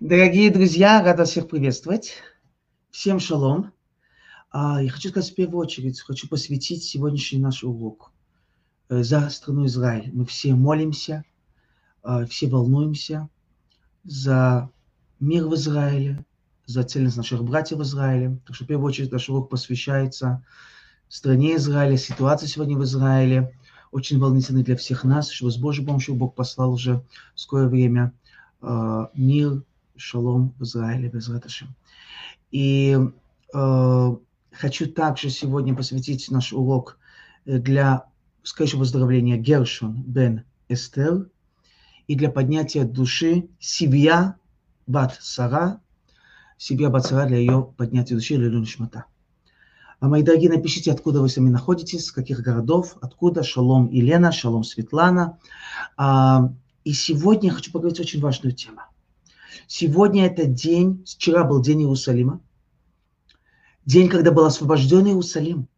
Дорогие друзья, рад вас всех приветствовать. Всем шалом. А, я хочу сказать в первую очередь, хочу посвятить сегодняшний наш урок э, за страну Израиль. Мы все молимся, а, все волнуемся за мир в Израиле, за цельность наших братьев в Израиле. Так что в первую очередь наш урок посвящается стране Израиля, ситуации сегодня в Израиле. Очень волнительный для всех нас, чтобы с Божьей помощью Бог послал уже в скорое время а, мир, шалом в Израиле, без. И э, хочу также сегодня посвятить наш урок э, для скорейшего выздоровления Гершон бен Эстер и для поднятия души Сибия бат Сара, Сибия бат Сара для ее поднятия души Лилюн Шмата. А мои дорогие, напишите, откуда вы сами находитесь, с каких городов, откуда. Шалом Елена, шалом Светлана. А, и сегодня я хочу поговорить очень важную тему – Сегодня это день, вчера был день Иерусалима, день, когда был освобожден Иерусалим.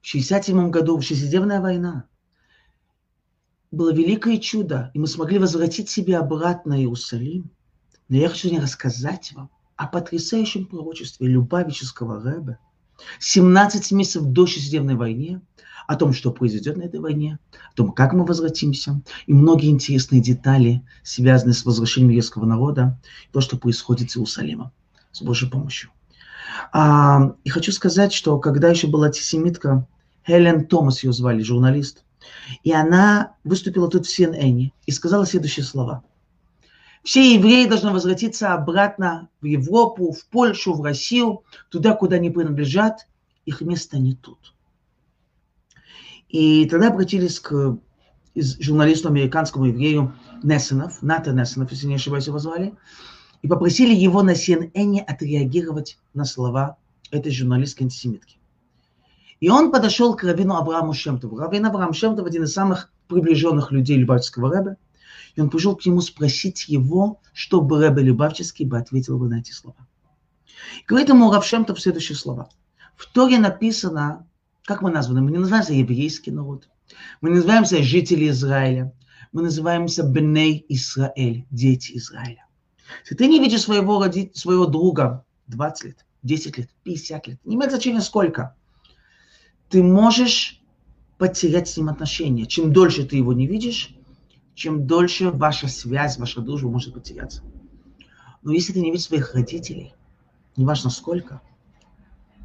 В 67 году, в шестидневная война, было великое чудо, и мы смогли возвратить себе обратно Иерусалим. Но я хочу рассказать вам о потрясающем пророчестве Любавического Рэбе. 17 месяцев до шестидневной войны – о том, что произойдет на этой войне, о том, как мы возвратимся, и многие интересные детали, связанные с возвращением еврейского народа, то, что происходит с Иерусалимом, с Божьей помощью. А, и хочу сказать, что когда еще была антисемитка, Хелен Томас ее звали, журналист, и она выступила тут в CNN и сказала следующие слова. Все евреи должны возвратиться обратно в Европу, в Польшу, в Россию, туда, куда они принадлежат. Их место не тут. И тогда обратились к журналисту американскому еврею Нессенов, Ната Нессенов, если не ошибаюсь, его звали, и попросили его на CNN отреагировать на слова этой журналистской антисемитки. И он подошел к раввину Аврааму Шемтову. Раввин Авраам Шемтов один из самых приближенных людей Любавческого Рэбе. И он пришел к нему спросить его, чтобы Рэбе Любавческий бы ответил бы на эти слова. И говорит ему Рав Шемтов следующие слова. В Торе написано, как мы названы? Мы не называемся еврейский народ. Мы не называемся жители Израиля. Мы называемся Беней Израиль, дети Израиля. Если ты не видишь своего, роди... своего друга 20 лет, 10 лет, 50 лет, не имеет значения сколько, ты можешь потерять с ним отношения. Чем дольше ты его не видишь, чем дольше ваша связь, ваша дружба может потеряться. Но если ты не видишь своих родителей, неважно сколько,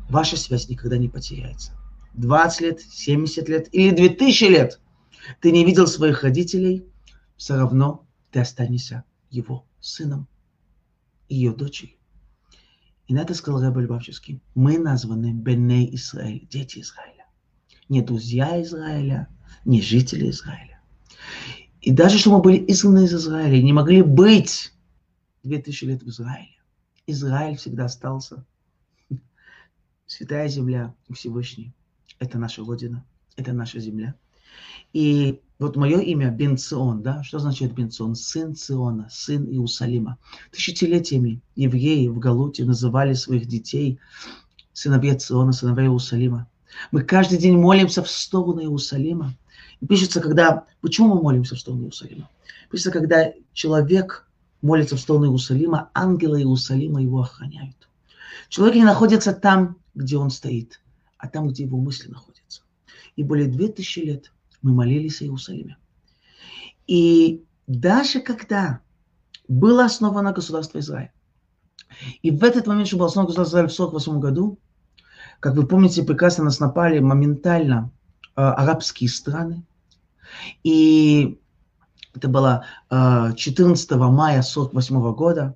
ваша связь никогда не потеряется. 20 лет, 70 лет или 2000 лет ты не видел своих родителей, все равно ты останешься его сыном ее дочерью. И на это сказал Рэбе Любавческий. Мы названы Беней Израиль, дети Израиля. Не друзья Израиля, не жители Израиля. И даже что мы были изгнаны из Израиля, не могли быть 2000 лет в Израиле. Израиль всегда остался. Святая земля Всевышний это наша Родина, это наша земля. И вот мое имя Бенцион, да, что значит Бенцион? Сын Циона, сын Иерусалима. Тысячелетиями евреи в Галуте называли своих детей сыновья Циона, сыновья Иерусалима. Мы каждый день молимся в сторону Иерусалима. И пишется, когда... Почему мы молимся в сторону Иерусалима? Пишется, когда человек молится в сторону Иерусалима, ангелы Иерусалима его охраняют. Человек не находится там, где он стоит а там, где его мысли находятся. И более две тысячи лет мы молились о Иерусалиме. И даже когда было основано государство Израиль, и в этот момент, что было основано государство Израиль в 1948 году, как вы помните, прекрасно нас напали моментально э, арабские страны. И это было э, 14 мая 1948 года.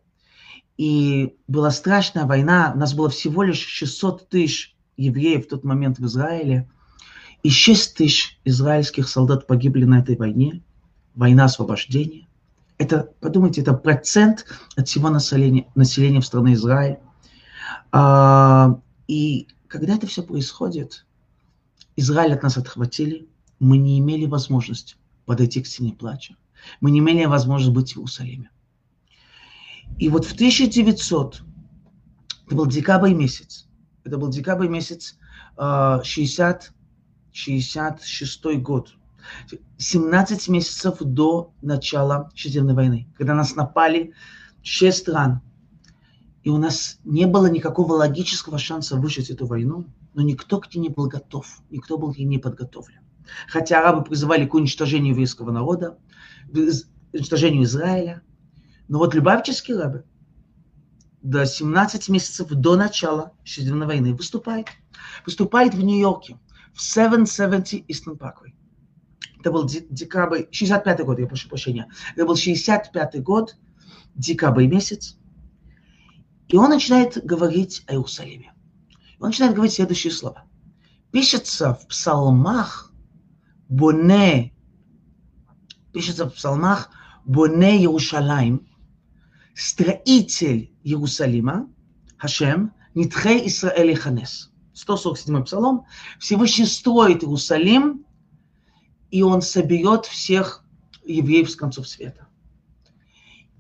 И была страшная война. У нас было всего лишь 600 тысяч евреев в тот момент в Израиле, и 6 тысяч израильских солдат погибли на этой войне, война освобождения. Это, подумайте, это процент от всего населения, населения в стране Израиль. А, и когда это все происходит, Израиль от нас отхватили, мы не имели возможности подойти к стене плача. Мы не имели возможности быть в Иерусалиме. И вот в 1900, это был декабрь месяц, это был декабрь месяц 60, 66 год. 17 месяцев до начала Шестидневной войны, когда нас напали шесть стран, и у нас не было никакого логического шанса выжить эту войну, но никто к ней не был готов, никто был к ней не подготовлен. Хотя арабы призывали к уничтожению еврейского народа, уничтожению Израиля, но вот Любавческий рабы до 17 месяцев до начала Шестидневной войны выступает. Выступает в Нью-Йорке, в 770 Eastern Parkway. Это был декабрь, 65 год, я прошу прощения. Это был 65 год, декабрь месяц. И он начинает говорить о Иерусалиме. Он начинает говорить следующие слова. Пишется в псалмах Боне, пишется в псалмах Боне Иерушалаим, строитель Иерусалима, Хашем, Нитхе Исраэль Ханес. 147 псалом. Всевышний строит Иерусалим, и он соберет всех евреев с концов света.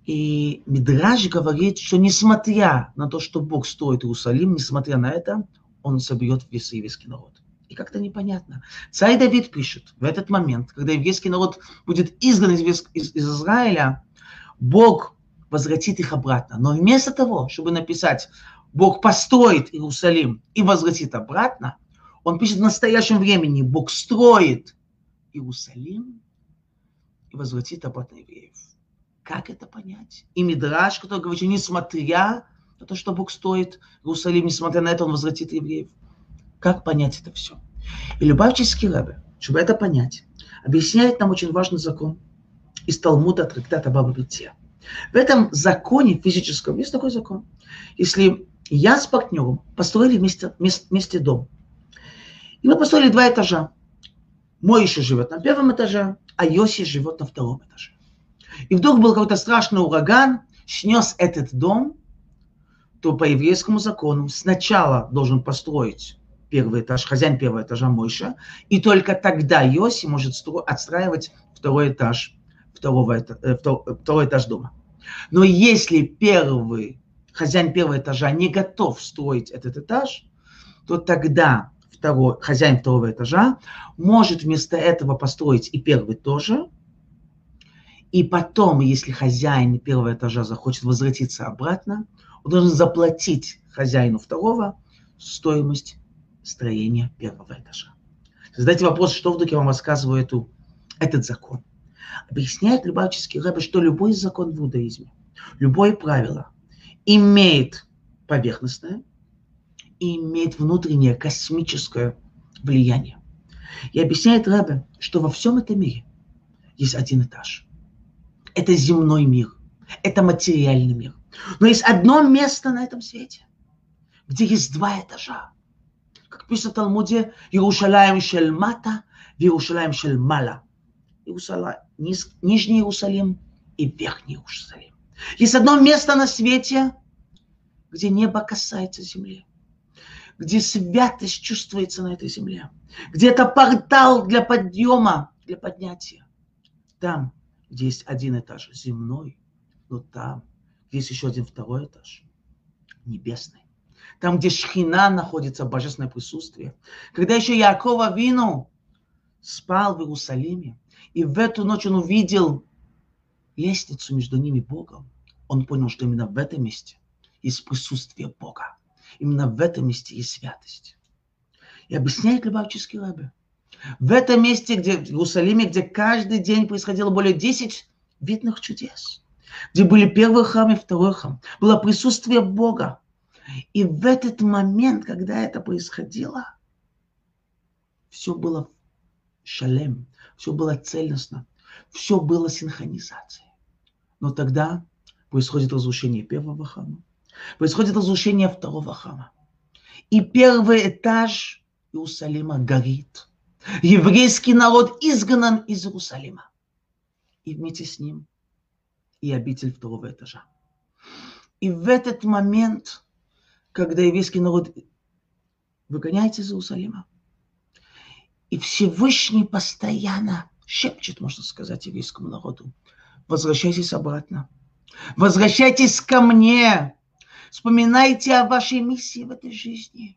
И Мидраж говорит, что несмотря на то, что Бог строит Иерусалим, несмотря на это, он соберет весь еврейский народ. И как-то непонятно. Царь Давид пишет, в этот момент, когда еврейский народ будет изгнан из, из, из Израиля, Бог возвратит их обратно. Но вместо того, чтобы написать Бог построит Иерусалим и возвратит обратно, он пишет в настоящем времени, Бог строит Иерусалим и возвратит обратно евреев. Как это понять? И Мидраш, который говорит, что несмотря на то, что Бог строит Иерусалим, несмотря на это, он возвратит евреев. Как понять это все? И Любавческий Рэбе, чтобы это понять, объясняет нам очень важный закон из Талмуда трактата Баба Бития. В этом законе физическом есть такой закон. Если я с партнером построили вместе, вместе, дом, и мы построили два этажа. Мой еще живет на первом этаже, а Йоси живет на втором этаже. И вдруг был какой-то страшный ураган, снес этот дом, то по еврейскому закону сначала должен построить первый этаж, хозяин первого этажа Мойша, и только тогда Йоси может отстраивать второй этаж, второго, э, второй этаж дома. Но если первый, хозяин первого этажа не готов строить этот этаж, то тогда второй, хозяин второго этажа может вместо этого построить и первый тоже. И потом, если хозяин первого этажа захочет возвратиться обратно, он должен заплатить хозяину второго стоимость строения первого этажа. Задайте вопрос, что вдруг я вам рассказываю эту, этот закон. Объясняет Любавческий Рэбе, что любой закон в иудаизме, любое правило имеет поверхностное и имеет внутреннее космическое влияние. И объясняет Рэбе, что во всем этом мире есть один этаж. Это земной мир, это материальный мир. Но есть одно место на этом свете, где есть два этажа. Как пишет в Талмуде, Иерушалаем Шельмата, Иерушалаем Шельмала. Иерусалим, низ, Нижний Иерусалим и Верхний Иерусалим. Есть одно место на свете, где небо касается земли, где святость чувствуется на этой земле, где это портал для подъема, для поднятия. Там, где есть один этаж земной, но там, где есть еще один второй этаж, небесный. Там, где шхина находится, божественное присутствие. Когда еще Якова Вину спал в Иерусалиме, и в эту ночь он увидел лестницу между ними Богом. Он понял, что именно в этом месте есть присутствие Бога. Именно в этом месте есть святость. И объясняет Любавческий Рэбе. В этом месте, где, в Иерусалиме, где каждый день происходило более 10 видных чудес, где были первый храм и второй храм, было присутствие Бога. И в этот момент, когда это происходило, все было шалем, все было целостно, все было синхронизацией. Но тогда происходит разрушение первого храма, происходит разрушение второго храма. И первый этаж Иерусалима горит. Еврейский народ изгнан из Иерусалима. И вместе с ним и обитель второго этажа. И в этот момент, когда еврейский народ выгоняется из Иерусалима, и Всевышний постоянно шепчет, можно сказать, еврейскому народу, возвращайтесь обратно. Возвращайтесь ко мне. Вспоминайте о вашей миссии в этой жизни.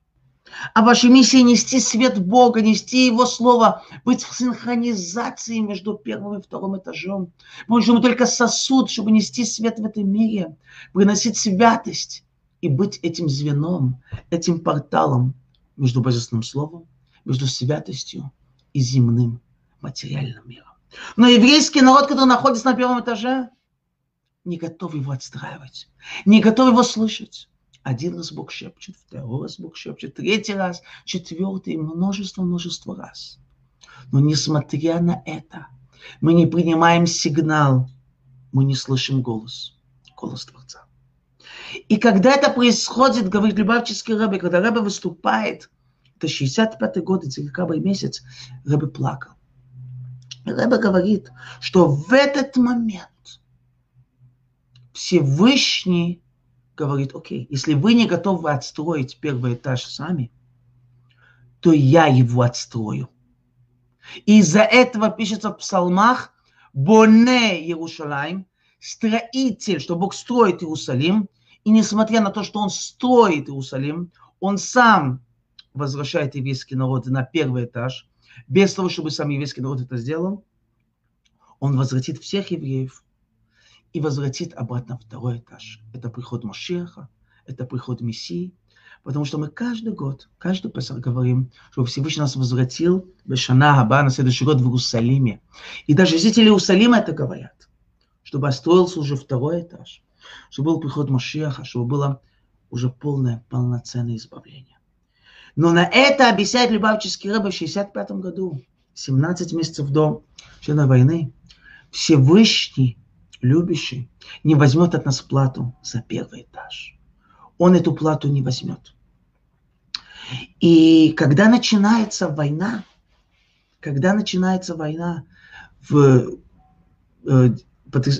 А ваша миссия нести свет Бога, нести Его Слово, быть в синхронизации между первым и вторым этажом. Мы можем только сосуд, чтобы нести свет в этом мире, приносить святость и быть этим звеном, этим порталом между Божественным Словом, между святостью и земным материальным миром. Но еврейский народ, который находится на первом этаже, не готов его отстраивать, не готов его слышать. Один раз Бог шепчет, второй раз Бог шепчет, третий раз, четвертый, множество-множество раз. Но несмотря на это, мы не принимаем сигнал, мы не слышим голос, голос Творца. И когда это происходит, говорит Любавческий Рэбе, когда Рэбе выступает, это 65-й год, декабрь месяц, Рэбе плакал. Рэбе говорит, что в этот момент Всевышний говорит, окей, если вы не готовы отстроить первый этаж сами, то я его отстрою. И из-за этого пишется в псалмах «Боне Иерушалаем», строитель, что Бог строит Иерусалим, и несмотря на то, что он строит Иерусалим, он сам возвращает еврейский народ на первый этаж, без того, чтобы сам еврейский народ это сделал, он возвратит всех евреев и возвратит обратно второй этаж. Это приход Машеха, это приход Мессии, потому что мы каждый год, каждый Песах говорим, что Всевышний нас возвратил в Шана Хаба на следующий год в Иерусалиме. И даже жители Иерусалима это говорят, чтобы остроился уже второй этаж, чтобы был приход Машеха, чтобы было уже полное, полноценное избавление. Но на это обещает Любавческий рыба в 65 году, 17 месяцев до начала войны, Всевышний любящий не возьмет от нас плату за первый этаж. Он эту плату не возьмет. И когда начинается война, когда начинается война, в, э,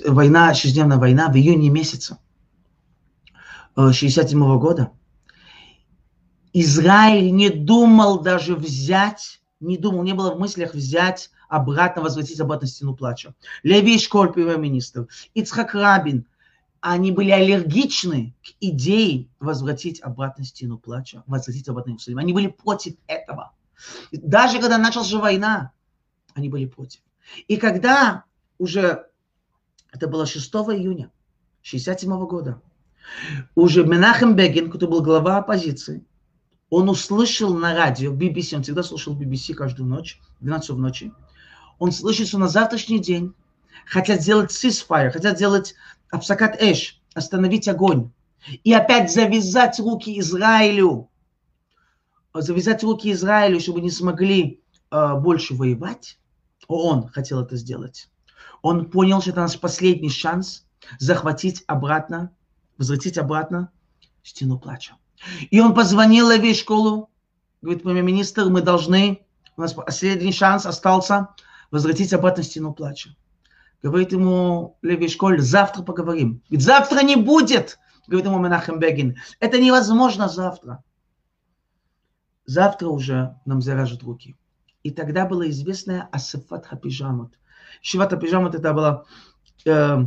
война, шестидневная война в июне месяце 67 э, года, Израиль не думал даже взять, не думал, не было в мыслях взять обратно, возвратить обратно стену плача. Леви Школь, премьер-министр, Ицхак Рабин, они были аллергичны к идее возвратить обратно стену плача, возвратить обратно Иерусалим. Они были против этого. Даже когда началась же война, они были против. И когда уже, это было 6 июня 67 года, уже Менахем Бегин, который был глава оппозиции, он услышал на радио, BBC, он всегда слушал BBC каждую ночь, 12 в ночи, он слышит, что на завтрашний день хотят сделать ceasefire, хотят сделать абсакат эш, остановить огонь. И опять завязать руки Израилю. Завязать руки Израилю, чтобы не смогли э, больше воевать. Он хотел это сделать. Он понял, что это наш последний шанс захватить обратно, возвратить обратно стену плача. И он позвонил Леви школу, говорит, премьер-министр, мы должны, у нас последний шанс остался, возвратить обратно стену плача. Говорит ему Леви Школь, завтра поговорим. Ведь завтра не будет, говорит ему Менахем Бегин. Это невозможно завтра. Завтра уже нам заражут руки. И тогда было известное Асифат Хапижамот. Шиват Хапижамот это была, э,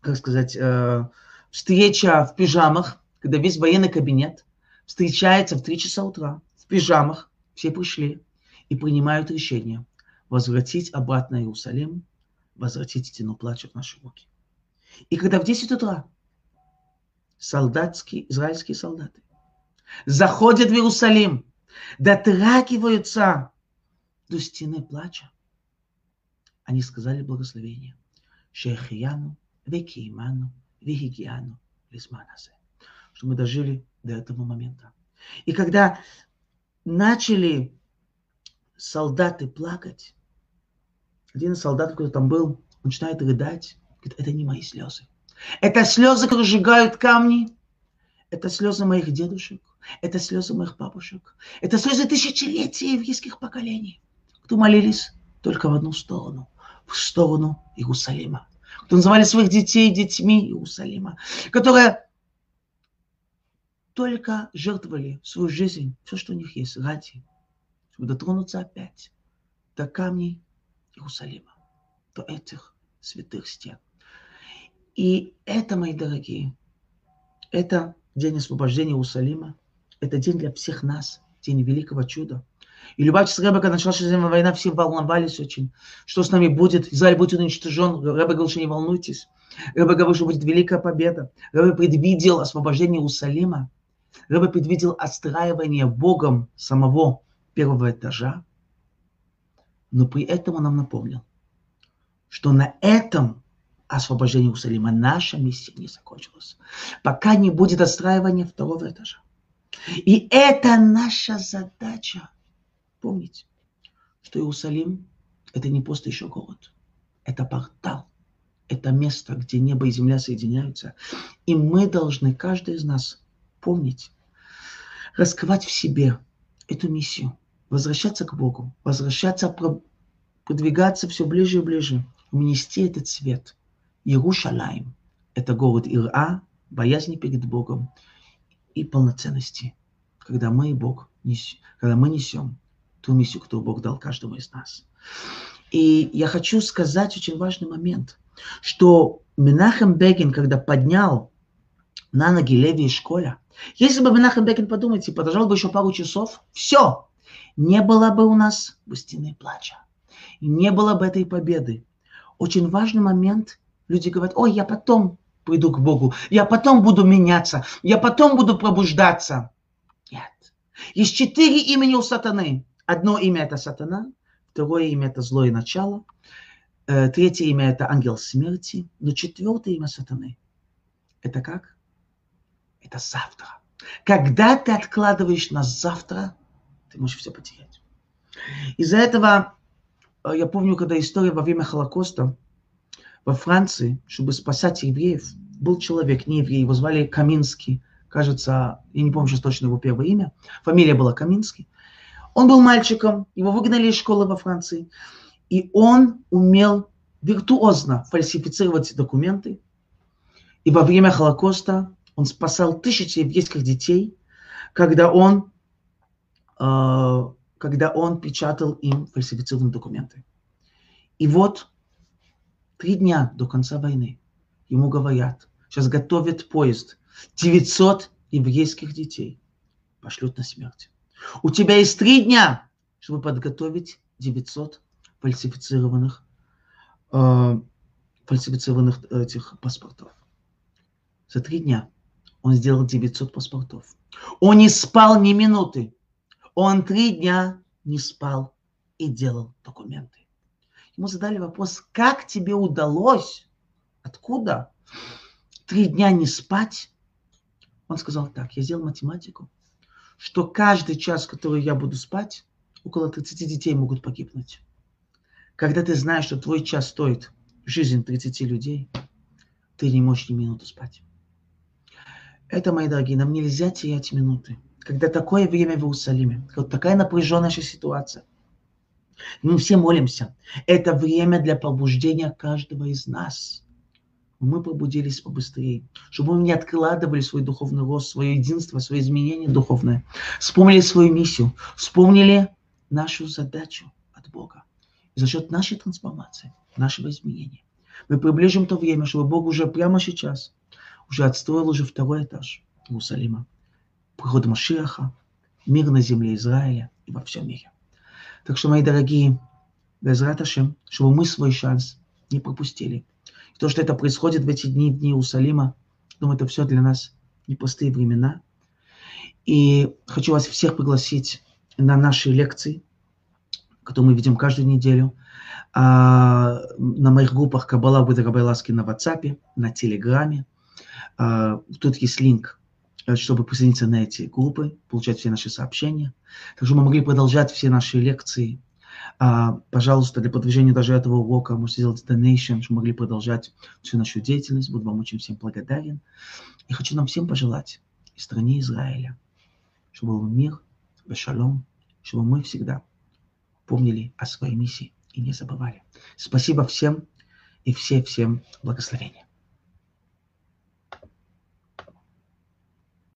как сказать, э, встреча в пижамах, когда весь военный кабинет встречается в 3 часа утра в пижамах, все пришли и принимают решение возвратить обратно Иерусалим, возвратить стену плача в наши руки. И когда в 10 утра солдатские, израильские солдаты заходят в Иерусалим, дотрагиваются до стены плача, они сказали благословение. Шехияну, векииману, вегигиану, лизманазе. Что мы дожили до этого момента. И когда начали солдаты плакать, один из солдат, кто там был, начинает рыдать. Говорит, это не мои слезы. Это слезы, которые сжигают камни. Это слезы моих дедушек. Это слезы моих бабушек. Это слезы тысячелетий еврейских поколений, кто молились только в одну сторону, в сторону Иерусалима. Кто называли своих детей детьми Иерусалима, которые только жертвовали свою жизнь, все, что у них есть, ради, чтобы дотронуться опять до камней Иерусалима, до этих святых стен. И это, мои дорогие, это день освобождения Иерусалима, это день для всех нас, день великого чуда. И Любавчик Рэбе, когда началась Шестидневная война, все волновались очень, что с нами будет, Израиль будет уничтожен. Рэбе говорил, что не волнуйтесь. Рэбе говорил, что будет великая победа. Рэбе предвидел освобождение Иерусалима. Рэбе предвидел отстраивание Богом самого первого этажа. Но при этом он нам напомнил, что на этом освобождение Иерусалима наша миссия не закончилась, пока не будет отстраивания второго этажа. И это наша задача. Помните, что Иерусалим – это не просто еще город, это портал, это место, где небо и земля соединяются. И мы должны, каждый из нас, помнить, раскрывать в себе эту миссию, возвращаться к Богу, возвращаться, продвигаться все ближе и ближе, внести этот свет. Иерушалаем – это город Ира, боязни перед Богом и полноценности, когда мы и Бог несем, когда мы несем ту миссию, которую Бог дал каждому из нас. И я хочу сказать очень важный момент, что Менахем Бегин, когда поднял на ноги Леви и Школя, если бы Менахем Бекин, подумайте, подождал бы еще пару часов, все, не было бы у нас пустины плача. Не было бы этой победы. Очень важный момент. Люди говорят, ой, я потом приду к Богу, я потом буду меняться, я потом буду пробуждаться. Нет. Есть четыре имени у сатаны. Одно имя это сатана, второе имя это злое начало, э, третье имя это ангел смерти, но четвертое имя сатаны это как? Это завтра. Когда ты откладываешь на завтра, ты можешь все потерять. Из-за этого, э, я помню, когда история во время Холокоста во Франции, чтобы спасать евреев, был человек, не еврей, его звали Каминский, кажется, я не помню сейчас точно его первое имя, фамилия была Каминский. Он был мальчиком, его выгнали из школы во Франции, и он умел виртуозно фальсифицировать документы. И во время Холокоста он спасал тысячи еврейских детей, когда он, э, когда он печатал им фальсифицированные документы. И вот три дня до конца войны ему говорят, сейчас готовят поезд, 900 еврейских детей пошлют на смерть. У тебя есть три дня, чтобы подготовить 900 фальсифицированных, э, фальсифицированных этих паспортов. За три дня он сделал 900 паспортов. Он не спал ни минуты. Он три дня не спал и делал документы. Ему задали вопрос, как тебе удалось, откуда три дня не спать? Он сказал так, я сделал математику, что каждый час, который я буду спать, около 30 детей могут погибнуть. Когда ты знаешь, что твой час стоит жизнь 30 людей, ты не можешь ни минуты спать. Это, мои дорогие, нам нельзя терять минуты. Когда такое время в Иерусалиме, вот такая напряженная ситуация, мы все молимся. Это время для пробуждения каждого из нас. Мы пробудились побыстрее, чтобы мы не откладывали свой духовный рост, свое единство, свое изменение духовное. Вспомнили свою миссию, вспомнили нашу задачу от Бога. И за счет нашей трансформации, нашего изменения, мы приближим то время, чтобы Бог уже прямо сейчас – уже отстроил уже второй этаж Иерусалима. Приход Машиаха, мир на земле Израиля и во всем мире. Так что, мои дорогие, Безрат Ашем, чтобы мы свой шанс не пропустили. И то, что это происходит в эти дни, дни Иерусалима, думаю, это все для нас непростые времена. И хочу вас всех пригласить на наши лекции, которые мы видим каждую неделю, а, на моих группах Кабала Будерабай Ласки на WhatsApp, на Телеграме, тут есть линк, э, чтобы присоединиться на эти группы, получать все наши сообщения. Также мы могли продолжать все наши лекции. А, пожалуйста, для продвижения даже этого урока можете сделать donation, чтобы могли продолжать всю нашу деятельность. Буду вам очень всем благодарен. И хочу нам всем пожелать и стране Израиля, чтобы был мир, шалом, чтобы мы всегда помнили о своей миссии и не забывали. Спасибо всем и все всем благословения.